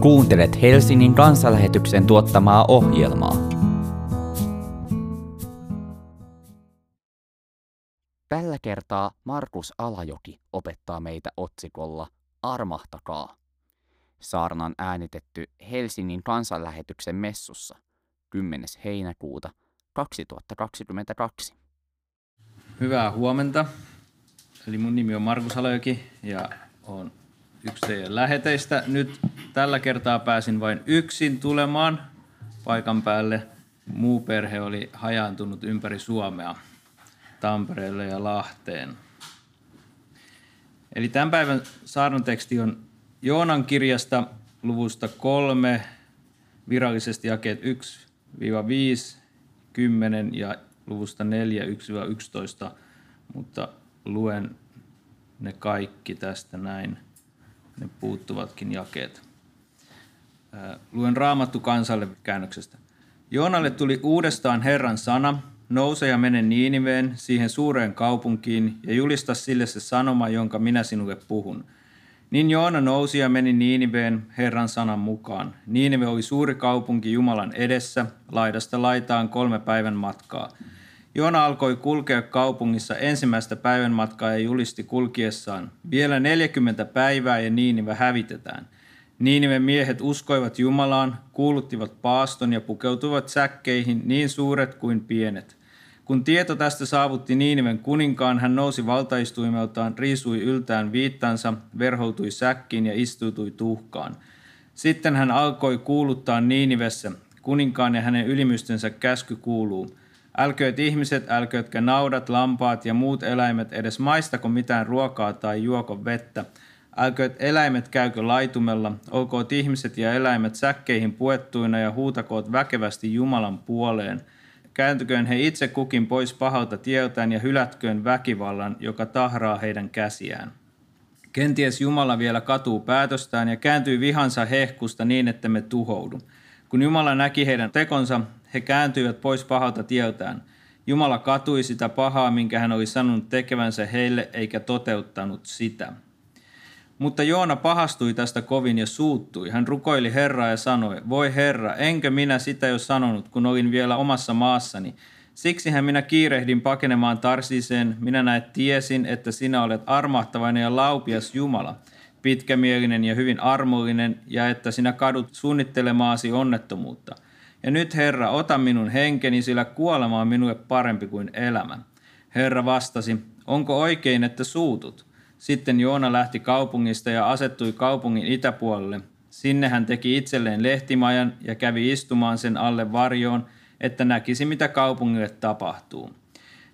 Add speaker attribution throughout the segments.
Speaker 1: Kuuntelet Helsingin kansanlähetyksen tuottamaa ohjelmaa. Tällä kertaa Markus Alajoki opettaa meitä otsikolla Armahtakaa. Saarnan äänitetty Helsingin kansanlähetyksen messussa 10. heinäkuuta 2022.
Speaker 2: Hyvää huomenta. Eli mun nimi on Markus Alajoki ja on yksi teidän läheteistä. Nyt tällä kertaa pääsin vain yksin tulemaan paikan päälle. Muu perhe oli hajaantunut ympäri Suomea, Tampereelle ja Lahteen. Eli tämän päivän saarnan teksti on Joonan kirjasta luvusta kolme, virallisesti jakeet 1-5, 10 ja luvusta 4, 1-11, mutta luen ne kaikki tästä näin – ne puuttuvatkin jakeet. Luen raamattu kansalle käännöksestä. Joonalle tuli uudestaan Herran sana, nouse ja mene Niiniveen, siihen suureen kaupunkiin, ja julista sille se sanoma, jonka minä sinulle puhun. Niin Joona nousi ja meni Niiniveen Herran sanan mukaan. Niinive oli suuri kaupunki Jumalan edessä, laidasta laitaan kolme päivän matkaa. Joona alkoi kulkea kaupungissa ensimmäistä päivän matkaa ja julisti kulkiessaan, vielä 40 päivää ja Niinive hävitetään. Niiniven miehet uskoivat Jumalaan, kuuluttivat paaston ja pukeutuivat säkkeihin niin suuret kuin pienet. Kun tieto tästä saavutti Niiniven kuninkaan, hän nousi valtaistuimeltaan, riisui yltään viittansa, verhoutui säkkiin ja istuutui tuhkaan. Sitten hän alkoi kuuluttaa Niinivessä. Kuninkaan ja hänen ylimystensä käsky kuuluu – Älkööt ihmiset, älköötkä naudat, lampaat ja muut eläimet edes maistako mitään ruokaa tai juoko vettä. Älkööt eläimet käykö laitumella, olkoot ihmiset ja eläimet säkkeihin puettuina ja huutakoot väkevästi Jumalan puoleen. Kääntyköön he itse kukin pois pahalta tieltään ja hylätköön väkivallan, joka tahraa heidän käsiään. Kenties Jumala vielä katuu päätöstään ja kääntyy vihansa hehkusta niin, että me tuhoudu. Kun Jumala näki heidän tekonsa, he kääntyivät pois pahalta tieltään. Jumala katui sitä pahaa, minkä hän oli sanonut tekevänsä heille, eikä toteuttanut sitä. Mutta Joona pahastui tästä kovin ja suuttui. Hän rukoili Herraa ja sanoi, voi Herra, enkö minä sitä jo sanonut, kun olin vielä omassa maassani. Siksihän minä kiirehdin pakenemaan Tarsiseen, minä näet tiesin, että sinä olet armahtavainen ja laupias Jumala, pitkämielinen ja hyvin armollinen, ja että sinä kadut suunnittelemaasi onnettomuutta – ja nyt Herra, ota minun henkeni, sillä kuolema on minulle parempi kuin elämä. Herra vastasi, onko oikein, että suutut? Sitten Joona lähti kaupungista ja asettui kaupungin itäpuolelle. Sinne hän teki itselleen lehtimajan ja kävi istumaan sen alle varjoon, että näkisi mitä kaupungille tapahtuu.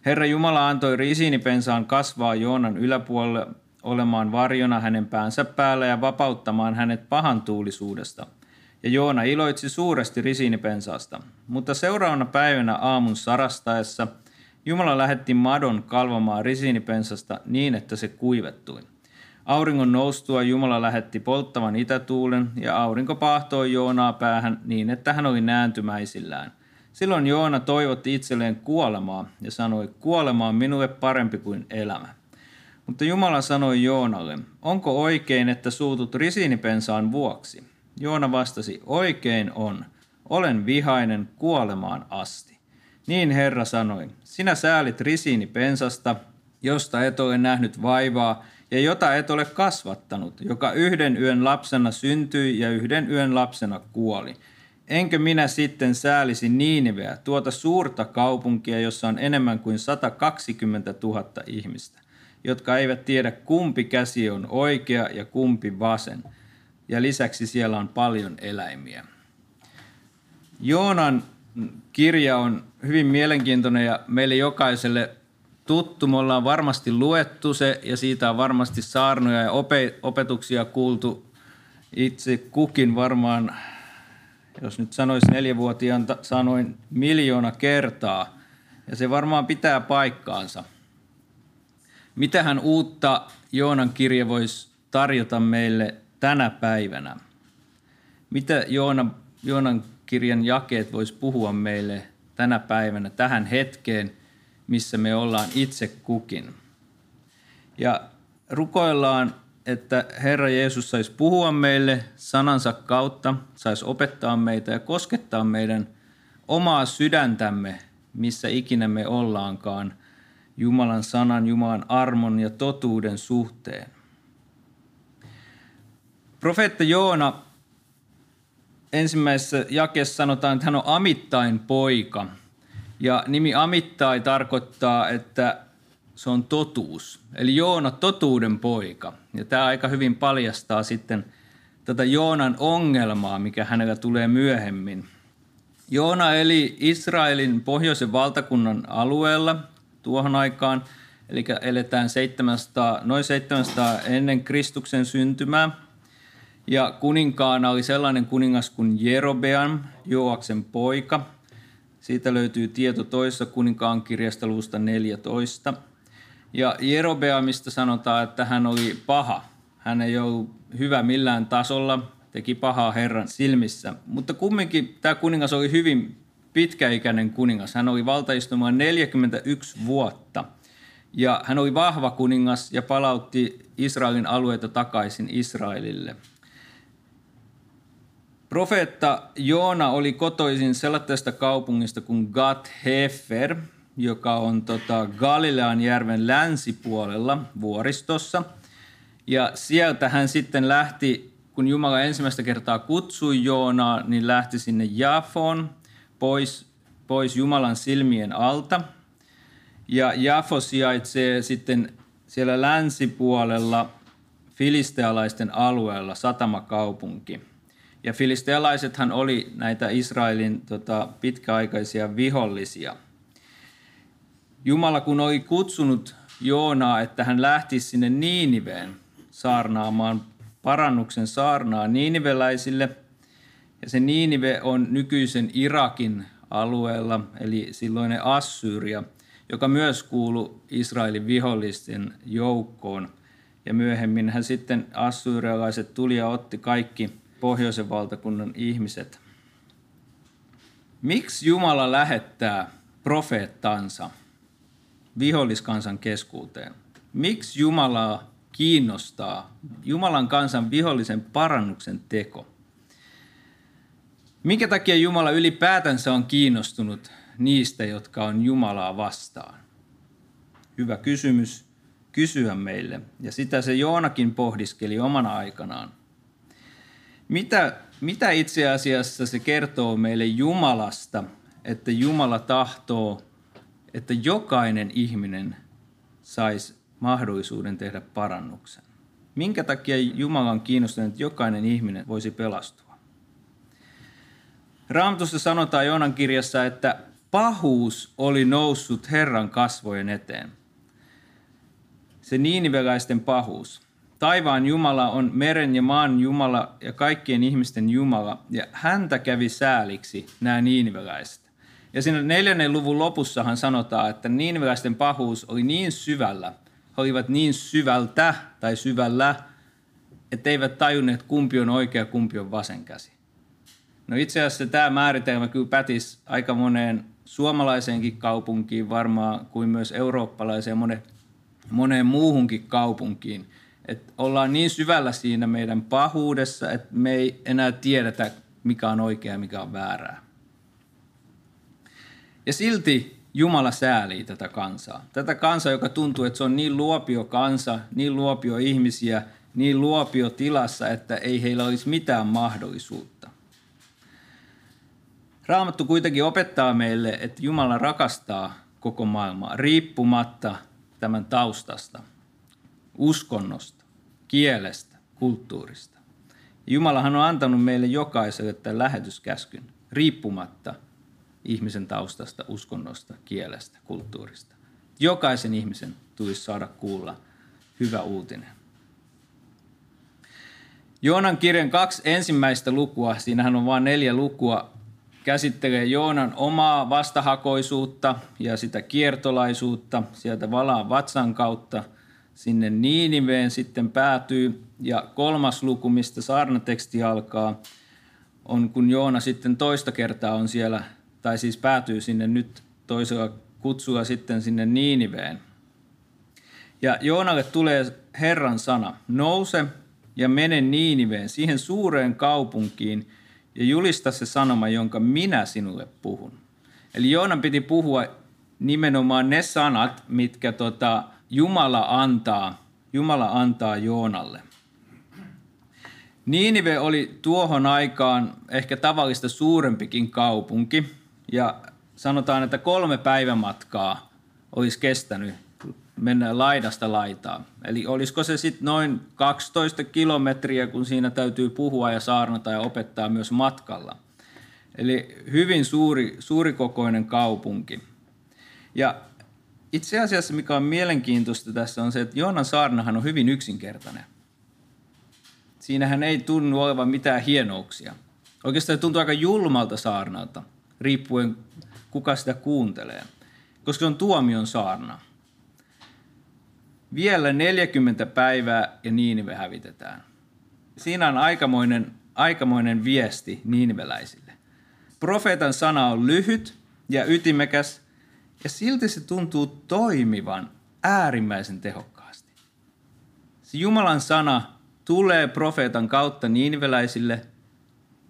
Speaker 2: Herra Jumala antoi risiinipensaan kasvaa Joonan yläpuolelle olemaan varjona hänen päänsä päällä ja vapauttamaan hänet pahan tuulisuudesta – ja Joona iloitsi suuresti risiinipensasta. Mutta seuraavana päivänä aamun sarastaessa Jumala lähetti madon kalvamaan risiinipensasta niin, että se kuivettui. Auringon noustua Jumala lähetti polttavan itätuulen ja aurinko paahtoi Joonaa päähän niin, että hän oli nääntymäisillään. Silloin Joona toivotti itselleen kuolemaa ja sanoi, kuolema on minulle parempi kuin elämä. Mutta Jumala sanoi Joonalle, onko oikein, että suutut risiinipensaan vuoksi? Joona vastasi, oikein on, olen vihainen kuolemaan asti. Niin Herra sanoi, sinä säälit risiini pensasta, josta et ole nähnyt vaivaa ja jota et ole kasvattanut, joka yhden yön lapsena syntyi ja yhden yön lapsena kuoli. Enkö minä sitten säälisi Niiniveä, tuota suurta kaupunkia, jossa on enemmän kuin 120 000 ihmistä, jotka eivät tiedä kumpi käsi on oikea ja kumpi vasen – ja lisäksi siellä on paljon eläimiä. Joonan kirja on hyvin mielenkiintoinen ja meille jokaiselle tuttu. Me ollaan varmasti luettu se ja siitä on varmasti saarnoja ja opetuksia kuultu. Itse kukin varmaan, jos nyt sanoisi neljävuotiaan, sanoin miljoona kertaa. Ja se varmaan pitää paikkaansa. Mitähän uutta Joonan kirja voisi tarjota meille tänä päivänä. Mitä Joona, Joonan kirjan jakeet vois puhua meille tänä päivänä, tähän hetkeen, missä me ollaan itse kukin. Ja rukoillaan että Herra Jeesus saisi puhua meille sanansa kautta, saisi opettaa meitä ja koskettaa meidän omaa sydäntämme, missä ikinä me ollaankaan, Jumalan sanan, Jumalan armon ja totuuden suhteen. Profeetta Joona ensimmäisessä jakeessa sanotaan, että hän on Amittain poika. Ja nimi Amittai tarkoittaa, että se on totuus. Eli Joona totuuden poika. Ja tämä aika hyvin paljastaa sitten tätä Joonan ongelmaa, mikä hänellä tulee myöhemmin. Joona eli Israelin pohjoisen valtakunnan alueella tuohon aikaan, eli eletään 700, noin 700 ennen Kristuksen syntymää. Ja kuninkaana oli sellainen kuningas kuin Jerobeam, Joaksen poika. Siitä löytyy tieto toisessa kuninkaan kirjasta luvusta 14. Ja Jerobeamista sanotaan, että hän oli paha. Hän ei ollut hyvä millään tasolla, teki pahaa Herran silmissä. Mutta kumminkin tämä kuningas oli hyvin pitkäikäinen kuningas. Hän oli valtaistumaan 41 vuotta. Ja hän oli vahva kuningas ja palautti Israelin alueita takaisin Israelille. Profeetta Joona oli kotoisin sellaisesta kaupungista kuin Gat Hefer, joka on tota Galilean järven länsipuolella vuoristossa. Ja sieltä hän sitten lähti, kun Jumala ensimmäistä kertaa kutsui Joonaa, niin lähti sinne Jafoon pois, pois Jumalan silmien alta. Ja Jafo sijaitsee sitten siellä länsipuolella filistealaisten alueella, satamakaupunki. Ja filistealaisethan oli näitä Israelin tota, pitkäaikaisia vihollisia – Jumala kun oli kutsunut Joonaa, että hän lähtisi sinne Niiniveen saarnaamaan parannuksen saarnaa niiniveläisille. Ja se Niinive on nykyisen Irakin alueella, eli silloinen Assyria, joka myös kuului Israelin vihollisten joukkoon. Ja myöhemmin hän sitten assyrialaiset tuli ja otti kaikki pohjoisen valtakunnan ihmiset. Miksi Jumala lähettää profeettansa? viholliskansan keskuuteen. Miksi Jumalaa kiinnostaa Jumalan kansan vihollisen parannuksen teko? Minkä takia Jumala ylipäätänsä on kiinnostunut niistä, jotka on Jumalaa vastaan? Hyvä kysymys kysyä meille, ja sitä se Joonakin pohdiskeli omana aikanaan. Mitä, mitä itse asiassa se kertoo meille Jumalasta, että Jumala tahtoo että jokainen ihminen saisi mahdollisuuden tehdä parannuksen. Minkä takia Jumala on kiinnostunut, että jokainen ihminen voisi pelastua? Raamatussa sanotaan Joonan kirjassa, että pahuus oli noussut Herran kasvojen eteen. Se niiniveläisten pahuus. Taivaan Jumala on meren ja maan Jumala ja kaikkien ihmisten Jumala, ja häntä kävi sääliksi nämä niiniveläiset. Ja siinä neljännen luvun lopussahan sanotaan, että niiniväläisten pahuus oli niin syvällä, he olivat niin syvältä tai syvällä, että eivät tajunneet kumpi on oikea, kumpi on vasen käsi. No itse asiassa tämä määritelmä kyllä pätisi aika moneen suomalaiseenkin kaupunkiin varmaan, kuin myös eurooppalaiseen moneen, moneen muuhunkin kaupunkiin. Että ollaan niin syvällä siinä meidän pahuudessa, että me ei enää tiedetä, mikä on oikea ja mikä on väärää. Ja silti Jumala säälii tätä kansaa. Tätä kansaa, joka tuntuu, että se on niin luopio kansa, niin luopio ihmisiä, niin luopio tilassa, että ei heillä olisi mitään mahdollisuutta. Raamattu kuitenkin opettaa meille, että Jumala rakastaa koko maailmaa riippumatta tämän taustasta, uskonnosta, kielestä, kulttuurista. Jumalahan on antanut meille jokaiselle tämän lähetyskäskyn riippumatta – ihmisen taustasta, uskonnosta, kielestä, kulttuurista. Jokaisen ihmisen tulisi saada kuulla hyvä uutinen. Joonan kirjan kaksi ensimmäistä lukua, siinähän on vain neljä lukua, käsittelee Joonan omaa vastahakoisuutta ja sitä kiertolaisuutta sieltä valaan vatsan kautta sinne Niiniveen sitten päätyy. Ja kolmas luku, mistä saarnateksti alkaa, on kun Joona sitten toista kertaa on siellä tai siis päätyy sinne nyt toisella kutsulla sitten sinne Niiniveen. Ja Joonalle tulee Herran sana, nouse ja mene Niiniveen, siihen suureen kaupunkiin, ja julista se sanoma, jonka minä sinulle puhun. Eli Joonan piti puhua nimenomaan ne sanat, mitkä tota, Jumala antaa, Jumala antaa Joonalle. Niinive oli tuohon aikaan ehkä tavallista suurempikin kaupunki ja sanotaan, että kolme päivämatkaa olisi kestänyt mennä laidasta laitaan. Eli olisiko se sitten noin 12 kilometriä, kun siinä täytyy puhua ja saarnata ja opettaa myös matkalla. Eli hyvin suuri, suurikokoinen kaupunki. Ja itse asiassa mikä on mielenkiintoista tässä on se, että Joonan saarnahan on hyvin yksinkertainen. Siinähän ei tunnu olevan mitään hienouksia. Oikeastaan tuntuu aika julmalta saarnalta, riippuen kuka sitä kuuntelee, koska se on tuomion saarna. Vielä 40 päivää ja Niinive hävitetään. Siinä on aikamoinen, aikamoinen viesti niiniveläisille. Profeetan sana on lyhyt ja ytimekäs, ja silti se tuntuu toimivan äärimmäisen tehokkaasti. Se Jumalan sana tulee profeetan kautta niiniveläisille.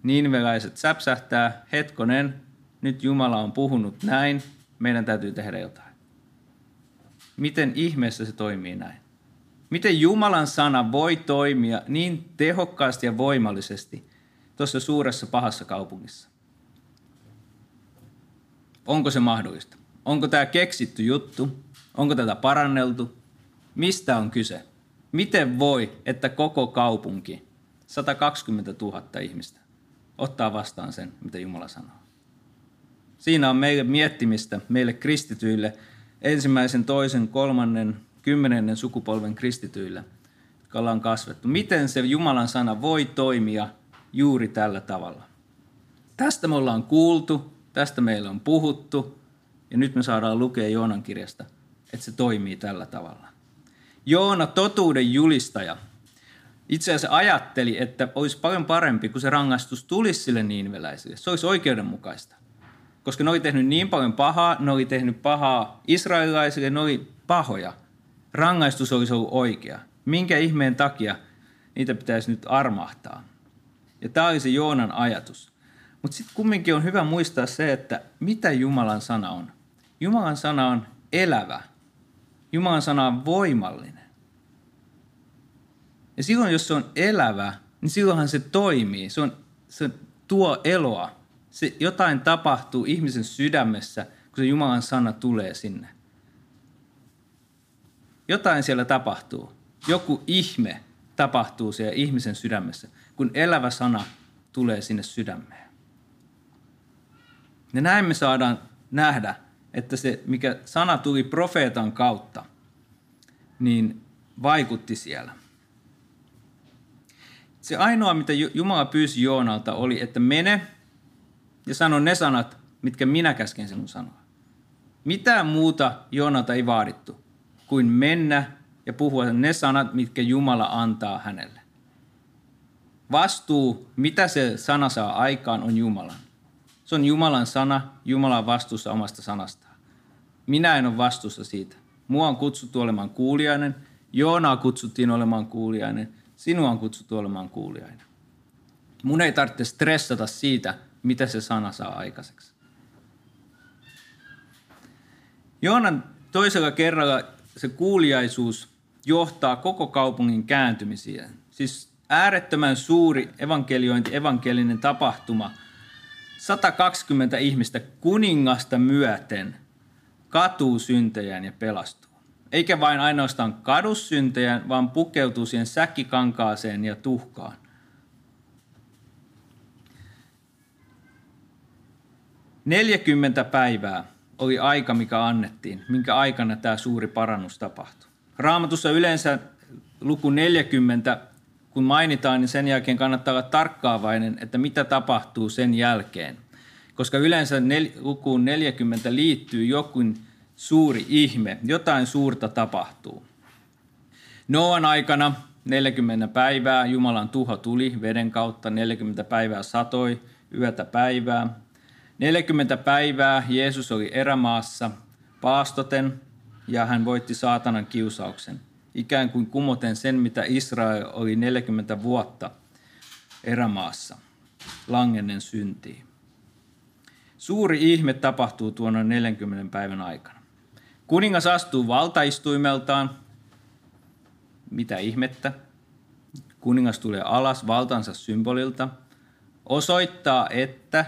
Speaker 2: Niiniveläiset säpsähtää, hetkonen, nyt Jumala on puhunut näin, meidän täytyy tehdä jotain. Miten ihmeessä se toimii näin? Miten Jumalan sana voi toimia niin tehokkaasti ja voimallisesti tuossa suuressa pahassa kaupungissa? Onko se mahdollista? Onko tämä keksitty juttu? Onko tätä paranneltu? Mistä on kyse? Miten voi, että koko kaupunki, 120 000 ihmistä, ottaa vastaan sen, mitä Jumala sanoo? Siinä on meille miettimistä, meille kristityille, ensimmäisen, toisen, kolmannen, kymmenennen sukupolven kristityille, jotka ollaan kasvettu. Miten se Jumalan sana voi toimia juuri tällä tavalla? Tästä me ollaan kuultu, tästä meillä on puhuttu, ja nyt me saadaan lukea Joonan kirjasta, että se toimii tällä tavalla. Joona, totuuden julistaja, itse asiassa ajatteli, että olisi paljon parempi, kun se rangaistus tulisi sille niinveläisille. Se olisi oikeudenmukaista. Koska ne oli tehnyt niin paljon pahaa, ne oli tehnyt pahaa israelilaisille, ne oli pahoja. Rangaistus olisi ollut oikea. Minkä ihmeen takia niitä pitäisi nyt armahtaa? Ja tämä oli se Joonan ajatus. Mutta sitten kumminkin on hyvä muistaa se, että mitä Jumalan sana on. Jumalan sana on elävä. Jumalan sana on voimallinen. Ja silloin, jos se on elävä, niin silloinhan se toimii. Se, on, se tuo eloa. Se, jotain tapahtuu ihmisen sydämessä, kun se Jumalan sana tulee sinne. Jotain siellä tapahtuu. Joku ihme tapahtuu siellä ihmisen sydämessä, kun elävä sana tulee sinne sydämeen. Ja näin me saadaan nähdä, että se, mikä sana tuli profeetan kautta, niin vaikutti siellä. Se ainoa, mitä Jumala pyysi Joonalta, oli, että mene ja sano ne sanat, mitkä minä käsken sinun sanoa. Mitään muuta Joonalta ei vaadittu kuin mennä ja puhua ne sanat, mitkä Jumala antaa hänelle. Vastuu, mitä se sana saa aikaan, on Jumalan. Se on Jumalan sana, Jumala vastuussa omasta sanastaan. Minä en ole vastuussa siitä. Mua on kutsuttu olemaan kuulijainen, Joonaa kutsuttiin olemaan kuulijainen, sinua on kutsuttu olemaan kuulijainen. Mun ei tarvitse stressata siitä, mitä se sana saa aikaiseksi. Joonan toisella kerralla se kuuliaisuus johtaa koko kaupungin kääntymiseen. Siis äärettömän suuri evankeliointi, evankelinen tapahtuma. 120 ihmistä kuningasta myöten katuu syntejään ja pelastuu. Eikä vain ainoastaan kadu syntejään, vaan pukeutuu siihen säkkikankaaseen ja tuhkaan. Neljäkymmentä päivää oli aika, mikä annettiin, minkä aikana tämä suuri parannus tapahtui. Raamatussa yleensä luku 40, kun mainitaan, niin sen jälkeen kannattaa olla tarkkaavainen, että mitä tapahtuu sen jälkeen. Koska yleensä nel, lukuun 40 liittyy joku suuri ihme, jotain suurta tapahtuu. Noan aikana 40 päivää Jumalan tuho tuli veden kautta, 40 päivää satoi, yötä päivää. 40 päivää Jeesus oli erämaassa paastoten ja hän voitti saatanan kiusauksen. ikään kuin kumoten sen, mitä Israel oli 40 vuotta erämaassa langennen syntiin. Suuri ihme tapahtuu tuona 40 päivän aikana. Kuningas astuu valtaistuimeltaan. Mitä ihmettä? Kuningas tulee alas valtansa symbolilta, osoittaa, että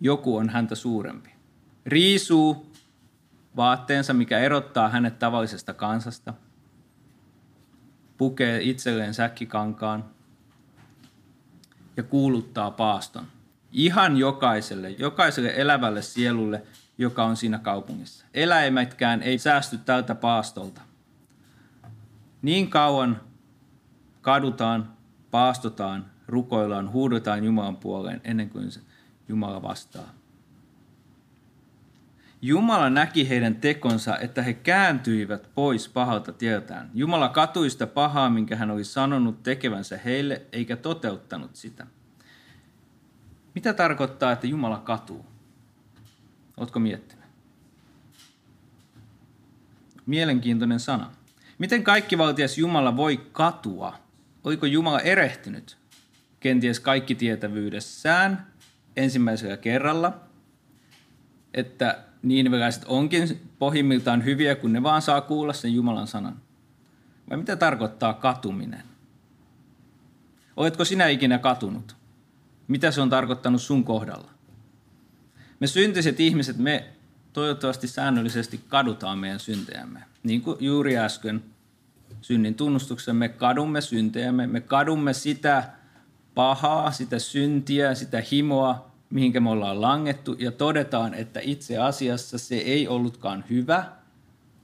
Speaker 2: joku on häntä suurempi. Riisuu vaatteensa, mikä erottaa hänet tavallisesta kansasta. Pukee itselleen säkkikankaan ja kuuluttaa paaston. Ihan jokaiselle, jokaiselle elävälle sielulle, joka on siinä kaupungissa. Eläimetkään ei säästy tältä paastolta. Niin kauan kadutaan, paastotaan, rukoillaan, huudetaan Jumalan puoleen ennen kuin Jumala vastaa. Jumala näki heidän tekonsa, että he kääntyivät pois pahalta tieltään. Jumala katui sitä pahaa, minkä hän oli sanonut tekevänsä heille, eikä toteuttanut sitä. Mitä tarkoittaa, että Jumala katuu? Oletko miettinyt? Mielenkiintoinen sana. Miten kaikkivaltias Jumala voi katua? Oliko Jumala erehtynyt? Kenties kaikki tietävyydessään ensimmäisellä kerralla, että niiniveläiset onkin pohjimmiltaan hyviä, kun ne vaan saa kuulla sen Jumalan sanan. Vai mitä tarkoittaa katuminen? Oletko sinä ikinä katunut? Mitä se on tarkoittanut sun kohdalla? Me syntiset ihmiset, me toivottavasti säännöllisesti kadutaan meidän syntejämme. Niin kuin juuri äsken synnin tunnustuksen, me kadumme syntejämme, me kadumme sitä pahaa, sitä syntiä, sitä himoa, mihinkä me ollaan langettu, ja todetaan, että itse asiassa se ei ollutkaan hyvä,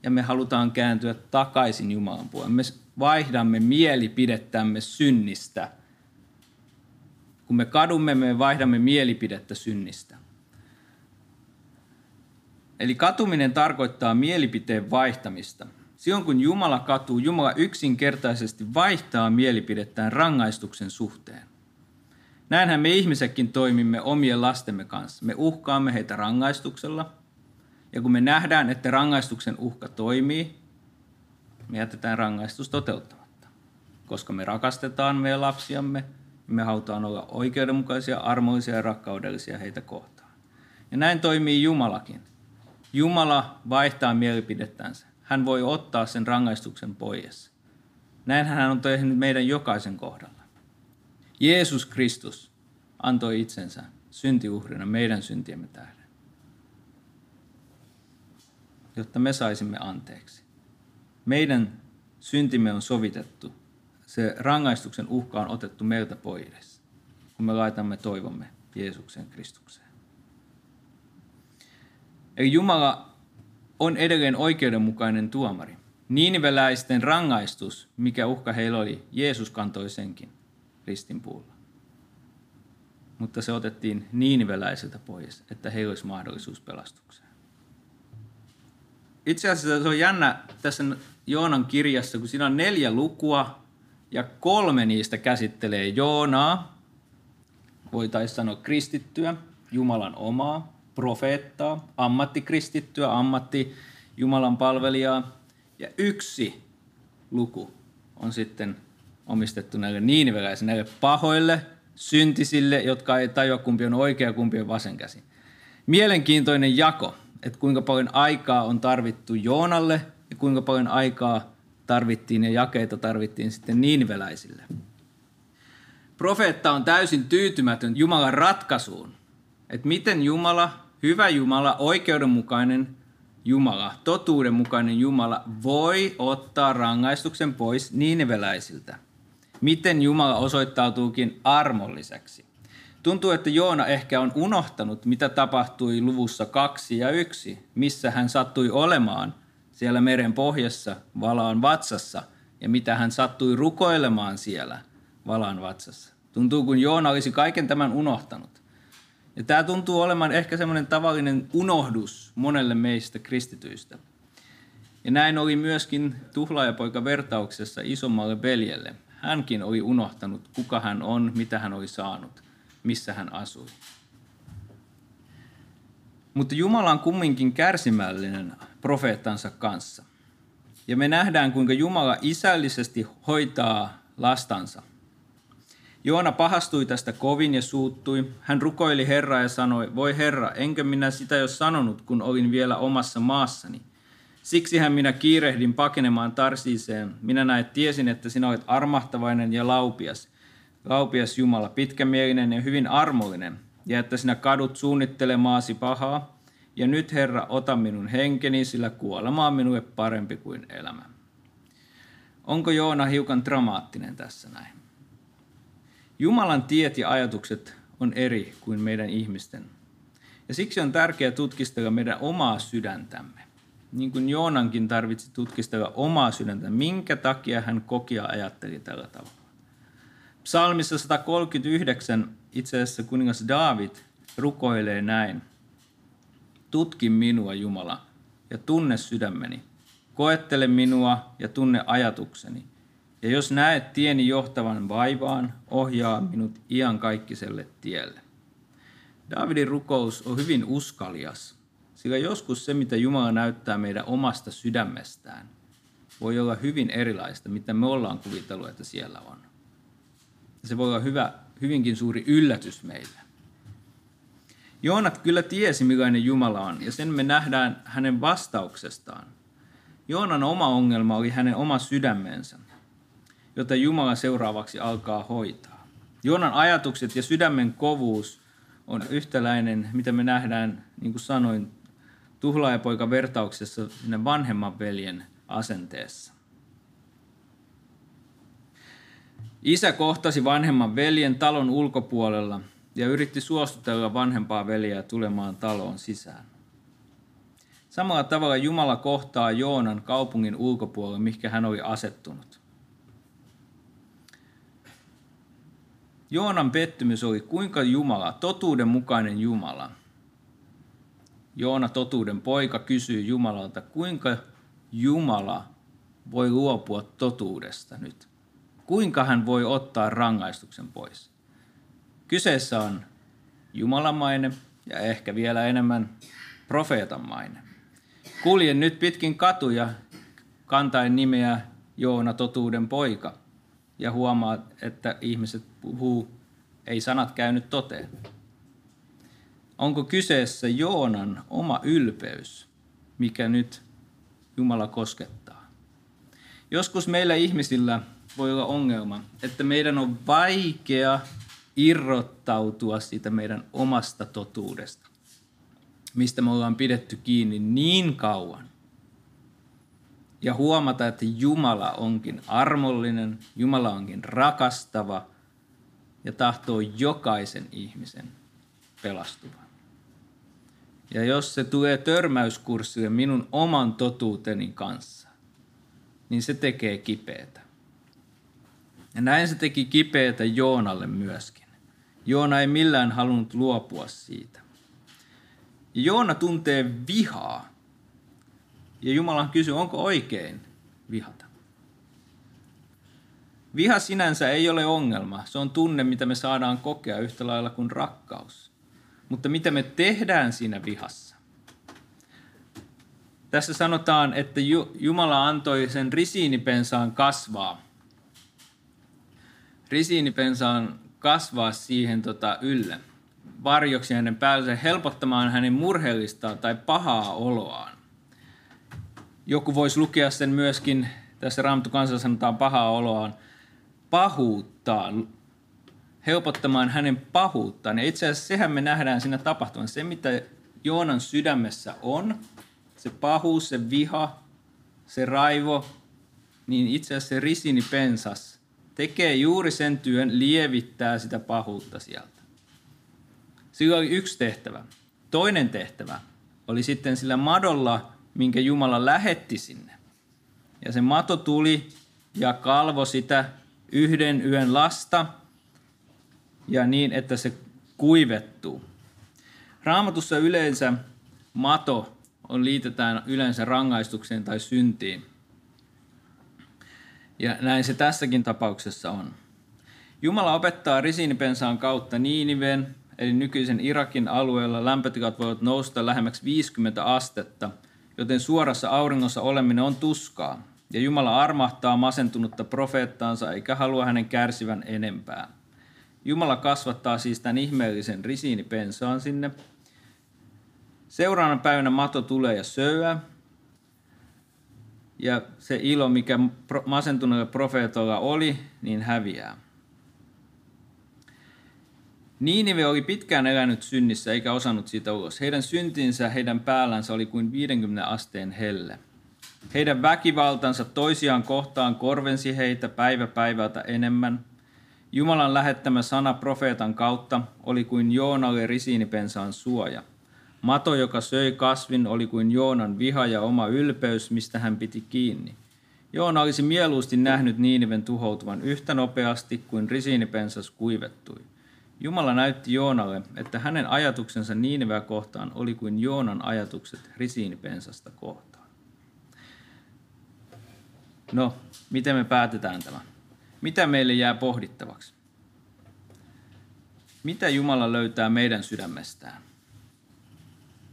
Speaker 2: ja me halutaan kääntyä takaisin Jumalan puoleen. Me vaihdamme mielipidettämme synnistä. Kun me kadumme, me vaihdamme mielipidettä synnistä. Eli katuminen tarkoittaa mielipiteen vaihtamista. Silloin kun Jumala katuu, Jumala yksinkertaisesti vaihtaa mielipidettään rangaistuksen suhteen. Näinhän me ihmisetkin toimimme omien lastemme kanssa. Me uhkaamme heitä rangaistuksella. Ja kun me nähdään, että rangaistuksen uhka toimii, me jätetään rangaistus toteuttamatta. Koska me rakastetaan meidän lapsiamme, me halutaan olla oikeudenmukaisia, armoisia ja rakkaudellisia heitä kohtaan. Ja näin toimii Jumalakin. Jumala vaihtaa mielipidettänsä. Hän voi ottaa sen rangaistuksen pois. Näin hän on tehnyt meidän jokaisen kohdalla. Jeesus Kristus antoi itsensä syntiuhrina meidän syntiemme tähden, jotta me saisimme anteeksi. Meidän syntimme on sovitettu. Se rangaistuksen uhka on otettu meiltä pois, kun me laitamme toivomme Jeesuksen Kristukseen. Eli Jumala on edelleen oikeudenmukainen tuomari. Niiniveläisten rangaistus, mikä uhka heillä oli, Jeesus kantoi senkin ristinpuulla. Mutta se otettiin niiniveläisiltä pois, että heillä olisi mahdollisuus pelastukseen. Itse asiassa se on jännä tässä Joonan kirjassa, kun siinä on neljä lukua ja kolme niistä käsittelee Joonaa, voitaisiin sanoa kristittyä, Jumalan omaa, profeettaa, ammattikristittyä, ammatti Jumalan palvelijaa. Ja yksi luku on sitten omistettu näille niiniveläisille, näille pahoille, syntisille, jotka ei tajua kumpi on oikea kumpi on vasen käsi. Mielenkiintoinen jako, että kuinka paljon aikaa on tarvittu Joonalle ja kuinka paljon aikaa tarvittiin ja jakeita tarvittiin sitten niiniveläisille. Profeetta on täysin tyytymätön Jumalan ratkaisuun, että miten Jumala hyvä Jumala, oikeudenmukainen Jumala, totuudenmukainen Jumala voi ottaa rangaistuksen pois niineveläisiltä. Miten Jumala osoittautuukin armolliseksi? Tuntuu, että Joona ehkä on unohtanut, mitä tapahtui luvussa kaksi ja yksi, missä hän sattui olemaan siellä meren pohjassa valaan vatsassa ja mitä hän sattui rukoilemaan siellä valaan vatsassa. Tuntuu, kun Joona olisi kaiken tämän unohtanut. Ja tämä tuntuu olemaan ehkä semmoinen tavallinen unohdus monelle meistä kristityistä. Ja näin oli myöskin tuhlaajapoika vertauksessa isommalle veljelle. Hänkin oli unohtanut, kuka hän on, mitä hän oli saanut, missä hän asui. Mutta Jumala on kumminkin kärsimällinen profeettansa kanssa. Ja me nähdään, kuinka Jumala isällisesti hoitaa lastansa. Joona pahastui tästä kovin ja suuttui. Hän rukoili Herraa ja sanoi, voi Herra, enkö minä sitä jo sanonut, kun olin vielä omassa maassani. Siksihän minä kiirehdin pakenemaan Tarsiiseen. Minä näet tiesin, että sinä olet armahtavainen ja laupias. Laupias Jumala, pitkämielinen ja hyvin armollinen, ja että sinä kadut suunnittelemaasi pahaa. Ja nyt Herra, ota minun henkeni, sillä kuolema on minulle parempi kuin elämä. Onko Joona hiukan dramaattinen tässä näin? Jumalan tiet ja ajatukset on eri kuin meidän ihmisten. Ja siksi on tärkeää tutkistella meidän omaa sydäntämme. Niin kuin Joonankin tarvitsi tutkistella omaa sydäntä, minkä takia hän koki ja ajatteli tällä tavalla. Psalmissa 139 itse asiassa kuningas David rukoilee näin. Tutki minua, Jumala, ja tunne sydämeni. Koettele minua ja tunne ajatukseni – ja jos näet tieni johtavan vaivaan, ohjaa minut iankaikkiselle tielle. Davidin rukous on hyvin uskalias, sillä joskus se, mitä Jumala näyttää meidän omasta sydämestään, voi olla hyvin erilaista, mitä me ollaan kuvitellut, että siellä on. Se voi olla hyvä, hyvinkin suuri yllätys meille. Joonat kyllä tiesi, millainen Jumala on, ja sen me nähdään hänen vastauksestaan. Joonan oma ongelma oli hänen oma sydämensä jota Jumala seuraavaksi alkaa hoitaa. Joonan ajatukset ja sydämen kovuus on yhtäläinen, mitä me nähdään, niin kuin sanoin, tuhlaajapoika vertauksessa sinne vanhemman veljen asenteessa. Isä kohtasi vanhemman veljen talon ulkopuolella ja yritti suostutella vanhempaa veljeä tulemaan taloon sisään. Samalla tavalla Jumala kohtaa Joonan kaupungin ulkopuolella, mikä hän oli asettunut. Joonan pettymys oli, kuinka Jumala, totuuden mukainen Jumala, Joona totuuden poika kysyy Jumalalta, kuinka Jumala voi luopua totuudesta nyt? Kuinka hän voi ottaa rangaistuksen pois? Kyseessä on jumalamainen ja ehkä vielä enemmän profeetanmainen. Kuljen nyt pitkin katuja kantain nimeä Joona totuuden poika – ja huomaa, että ihmiset puhuu, ei sanat käynyt toteen. Onko kyseessä Joonan oma ylpeys, mikä nyt Jumala koskettaa? Joskus meillä ihmisillä voi olla ongelma, että meidän on vaikea irrottautua siitä meidän omasta totuudesta, mistä me ollaan pidetty kiinni niin kauan, ja huomata, että Jumala onkin armollinen, Jumala onkin rakastava ja tahtoo jokaisen ihmisen pelastuvan. Ja jos se tulee törmäyskurssille minun oman totuuteni kanssa, niin se tekee kipeätä. Ja näin se teki kipeätä Joonalle myöskin. Joona ei millään halunnut luopua siitä. Ja Joona tuntee vihaa ja Jumala kysyy, onko oikein vihata? Viha sinänsä ei ole ongelma. Se on tunne, mitä me saadaan kokea yhtä lailla kuin rakkaus. Mutta mitä me tehdään siinä vihassa? Tässä sanotaan, että Jumala antoi sen risiinipensaan kasvaa. Risiinipensaan kasvaa siihen tota ylle, varjoksi hänen päälle helpottamaan hänen murheellista tai pahaa oloaan. Joku voisi lukea sen myöskin, tässä Raamattu kanssa sanotaan pahaa oloaan, pahuuttaa, helpottamaan hänen pahuuttaan. Ja itse asiassa sehän me nähdään siinä tapahtuman. Se, mitä Joonan sydämessä on, se pahuus, se viha, se raivo, niin itse asiassa se risinipensas tekee juuri sen työn, lievittää sitä pahuutta sieltä. Sillä oli yksi tehtävä. Toinen tehtävä oli sitten sillä madolla minkä Jumala lähetti sinne. Ja se mato tuli ja kalvo sitä yhden yön lasta ja niin, että se kuivettuu. Raamatussa yleensä mato on liitetään yleensä rangaistukseen tai syntiin. Ja näin se tässäkin tapauksessa on. Jumala opettaa risiinipensaan kautta Niiniven, eli nykyisen Irakin alueella lämpötilat voivat nousta lähemmäksi 50 astetta – joten suorassa auringossa oleminen on tuskaa. Ja Jumala armahtaa masentunutta profeettaansa eikä halua hänen kärsivän enempää. Jumala kasvattaa siis tämän ihmeellisen risiinipensaan sinne. Seuraavana päivänä mato tulee ja söyää. Ja se ilo, mikä masentuneella profeetolla oli, niin häviää. Niinive oli pitkään elänyt synnissä eikä osannut siitä ulos. Heidän syntinsä heidän päällänsä oli kuin 50 asteen helle. Heidän väkivaltansa toisiaan kohtaan korvensi heitä päivä päivältä enemmän. Jumalan lähettämä sana profeetan kautta oli kuin Joonalle risiinipensaan suoja. Mato, joka söi kasvin, oli kuin Joonan viha ja oma ylpeys, mistä hän piti kiinni. Joona olisi mieluusti nähnyt Niiniven tuhoutuvan yhtä nopeasti kuin risiinipensas kuivettui. Jumala näytti Joonalle, että hänen ajatuksensa Niiniveä kohtaan oli kuin Joonan ajatukset risiinipensasta kohtaan. No, miten me päätetään tämä? Mitä meille jää pohdittavaksi? Mitä Jumala löytää meidän sydämestään?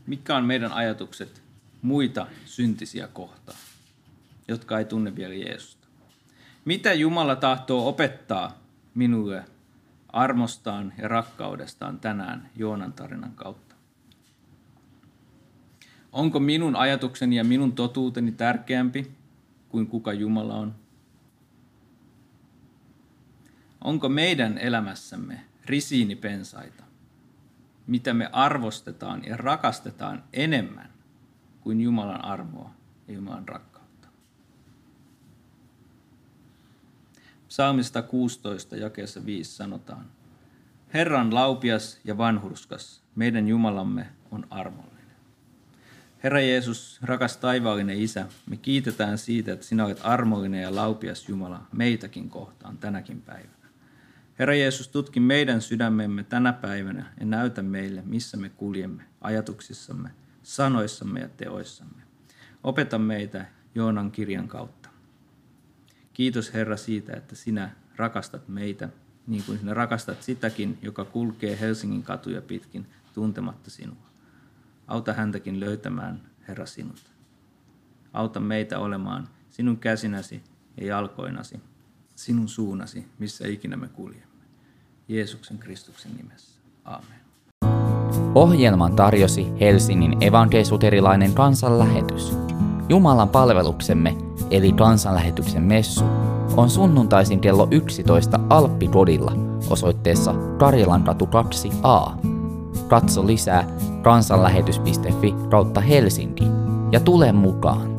Speaker 2: Mitkä on meidän ajatukset muita syntisiä kohtaan, jotka ei tunne vielä Jeesusta? Mitä Jumala tahtoo opettaa minulle armostaan ja rakkaudestaan tänään Joonan tarinan kautta? Onko minun ajatukseni ja minun totuuteni tärkeämpi kuin kuka Jumala on? Onko meidän elämässämme risiinipensaita, mitä me arvostetaan ja rakastetaan enemmän kuin Jumalan armoa ja Jumalan rakkautta? Psalmista 16 jakeessa 5 sanotaan, Herran laupias ja vanhurskas, meidän Jumalamme on armollinen. Herra Jeesus, rakas taivaallinen Isä, me kiitetään siitä, että sinä olet armollinen ja laupias Jumala meitäkin kohtaan tänäkin päivänä. Herra Jeesus, tutki meidän sydämemme tänä päivänä ja näytä meille, missä me kuljemme ajatuksissamme, sanoissamme ja teoissamme. Opeta meitä Joonan kirjan kautta. Kiitos Herra siitä, että sinä rakastat meitä niin kuin sinä rakastat sitäkin, joka kulkee Helsingin katuja pitkin tuntematta sinua. Auta häntäkin löytämään, Herra, sinut. Auta meitä olemaan sinun käsinäsi ja jalkoinasi sinun suunasi, missä ikinä me kuljemme. Jeesuksen Kristuksen nimessä. Amen.
Speaker 1: Ohjelman tarjosi Helsingin evankeisuterilainen kansanlähetys. Jumalan palveluksemme, eli kansanlähetyksen messu, on sunnuntaisin kello 11 Alppikodilla osoitteessa Karjalankatu 2a. Katso lisää kansanlähetys.fi kautta Helsinki ja tule mukaan.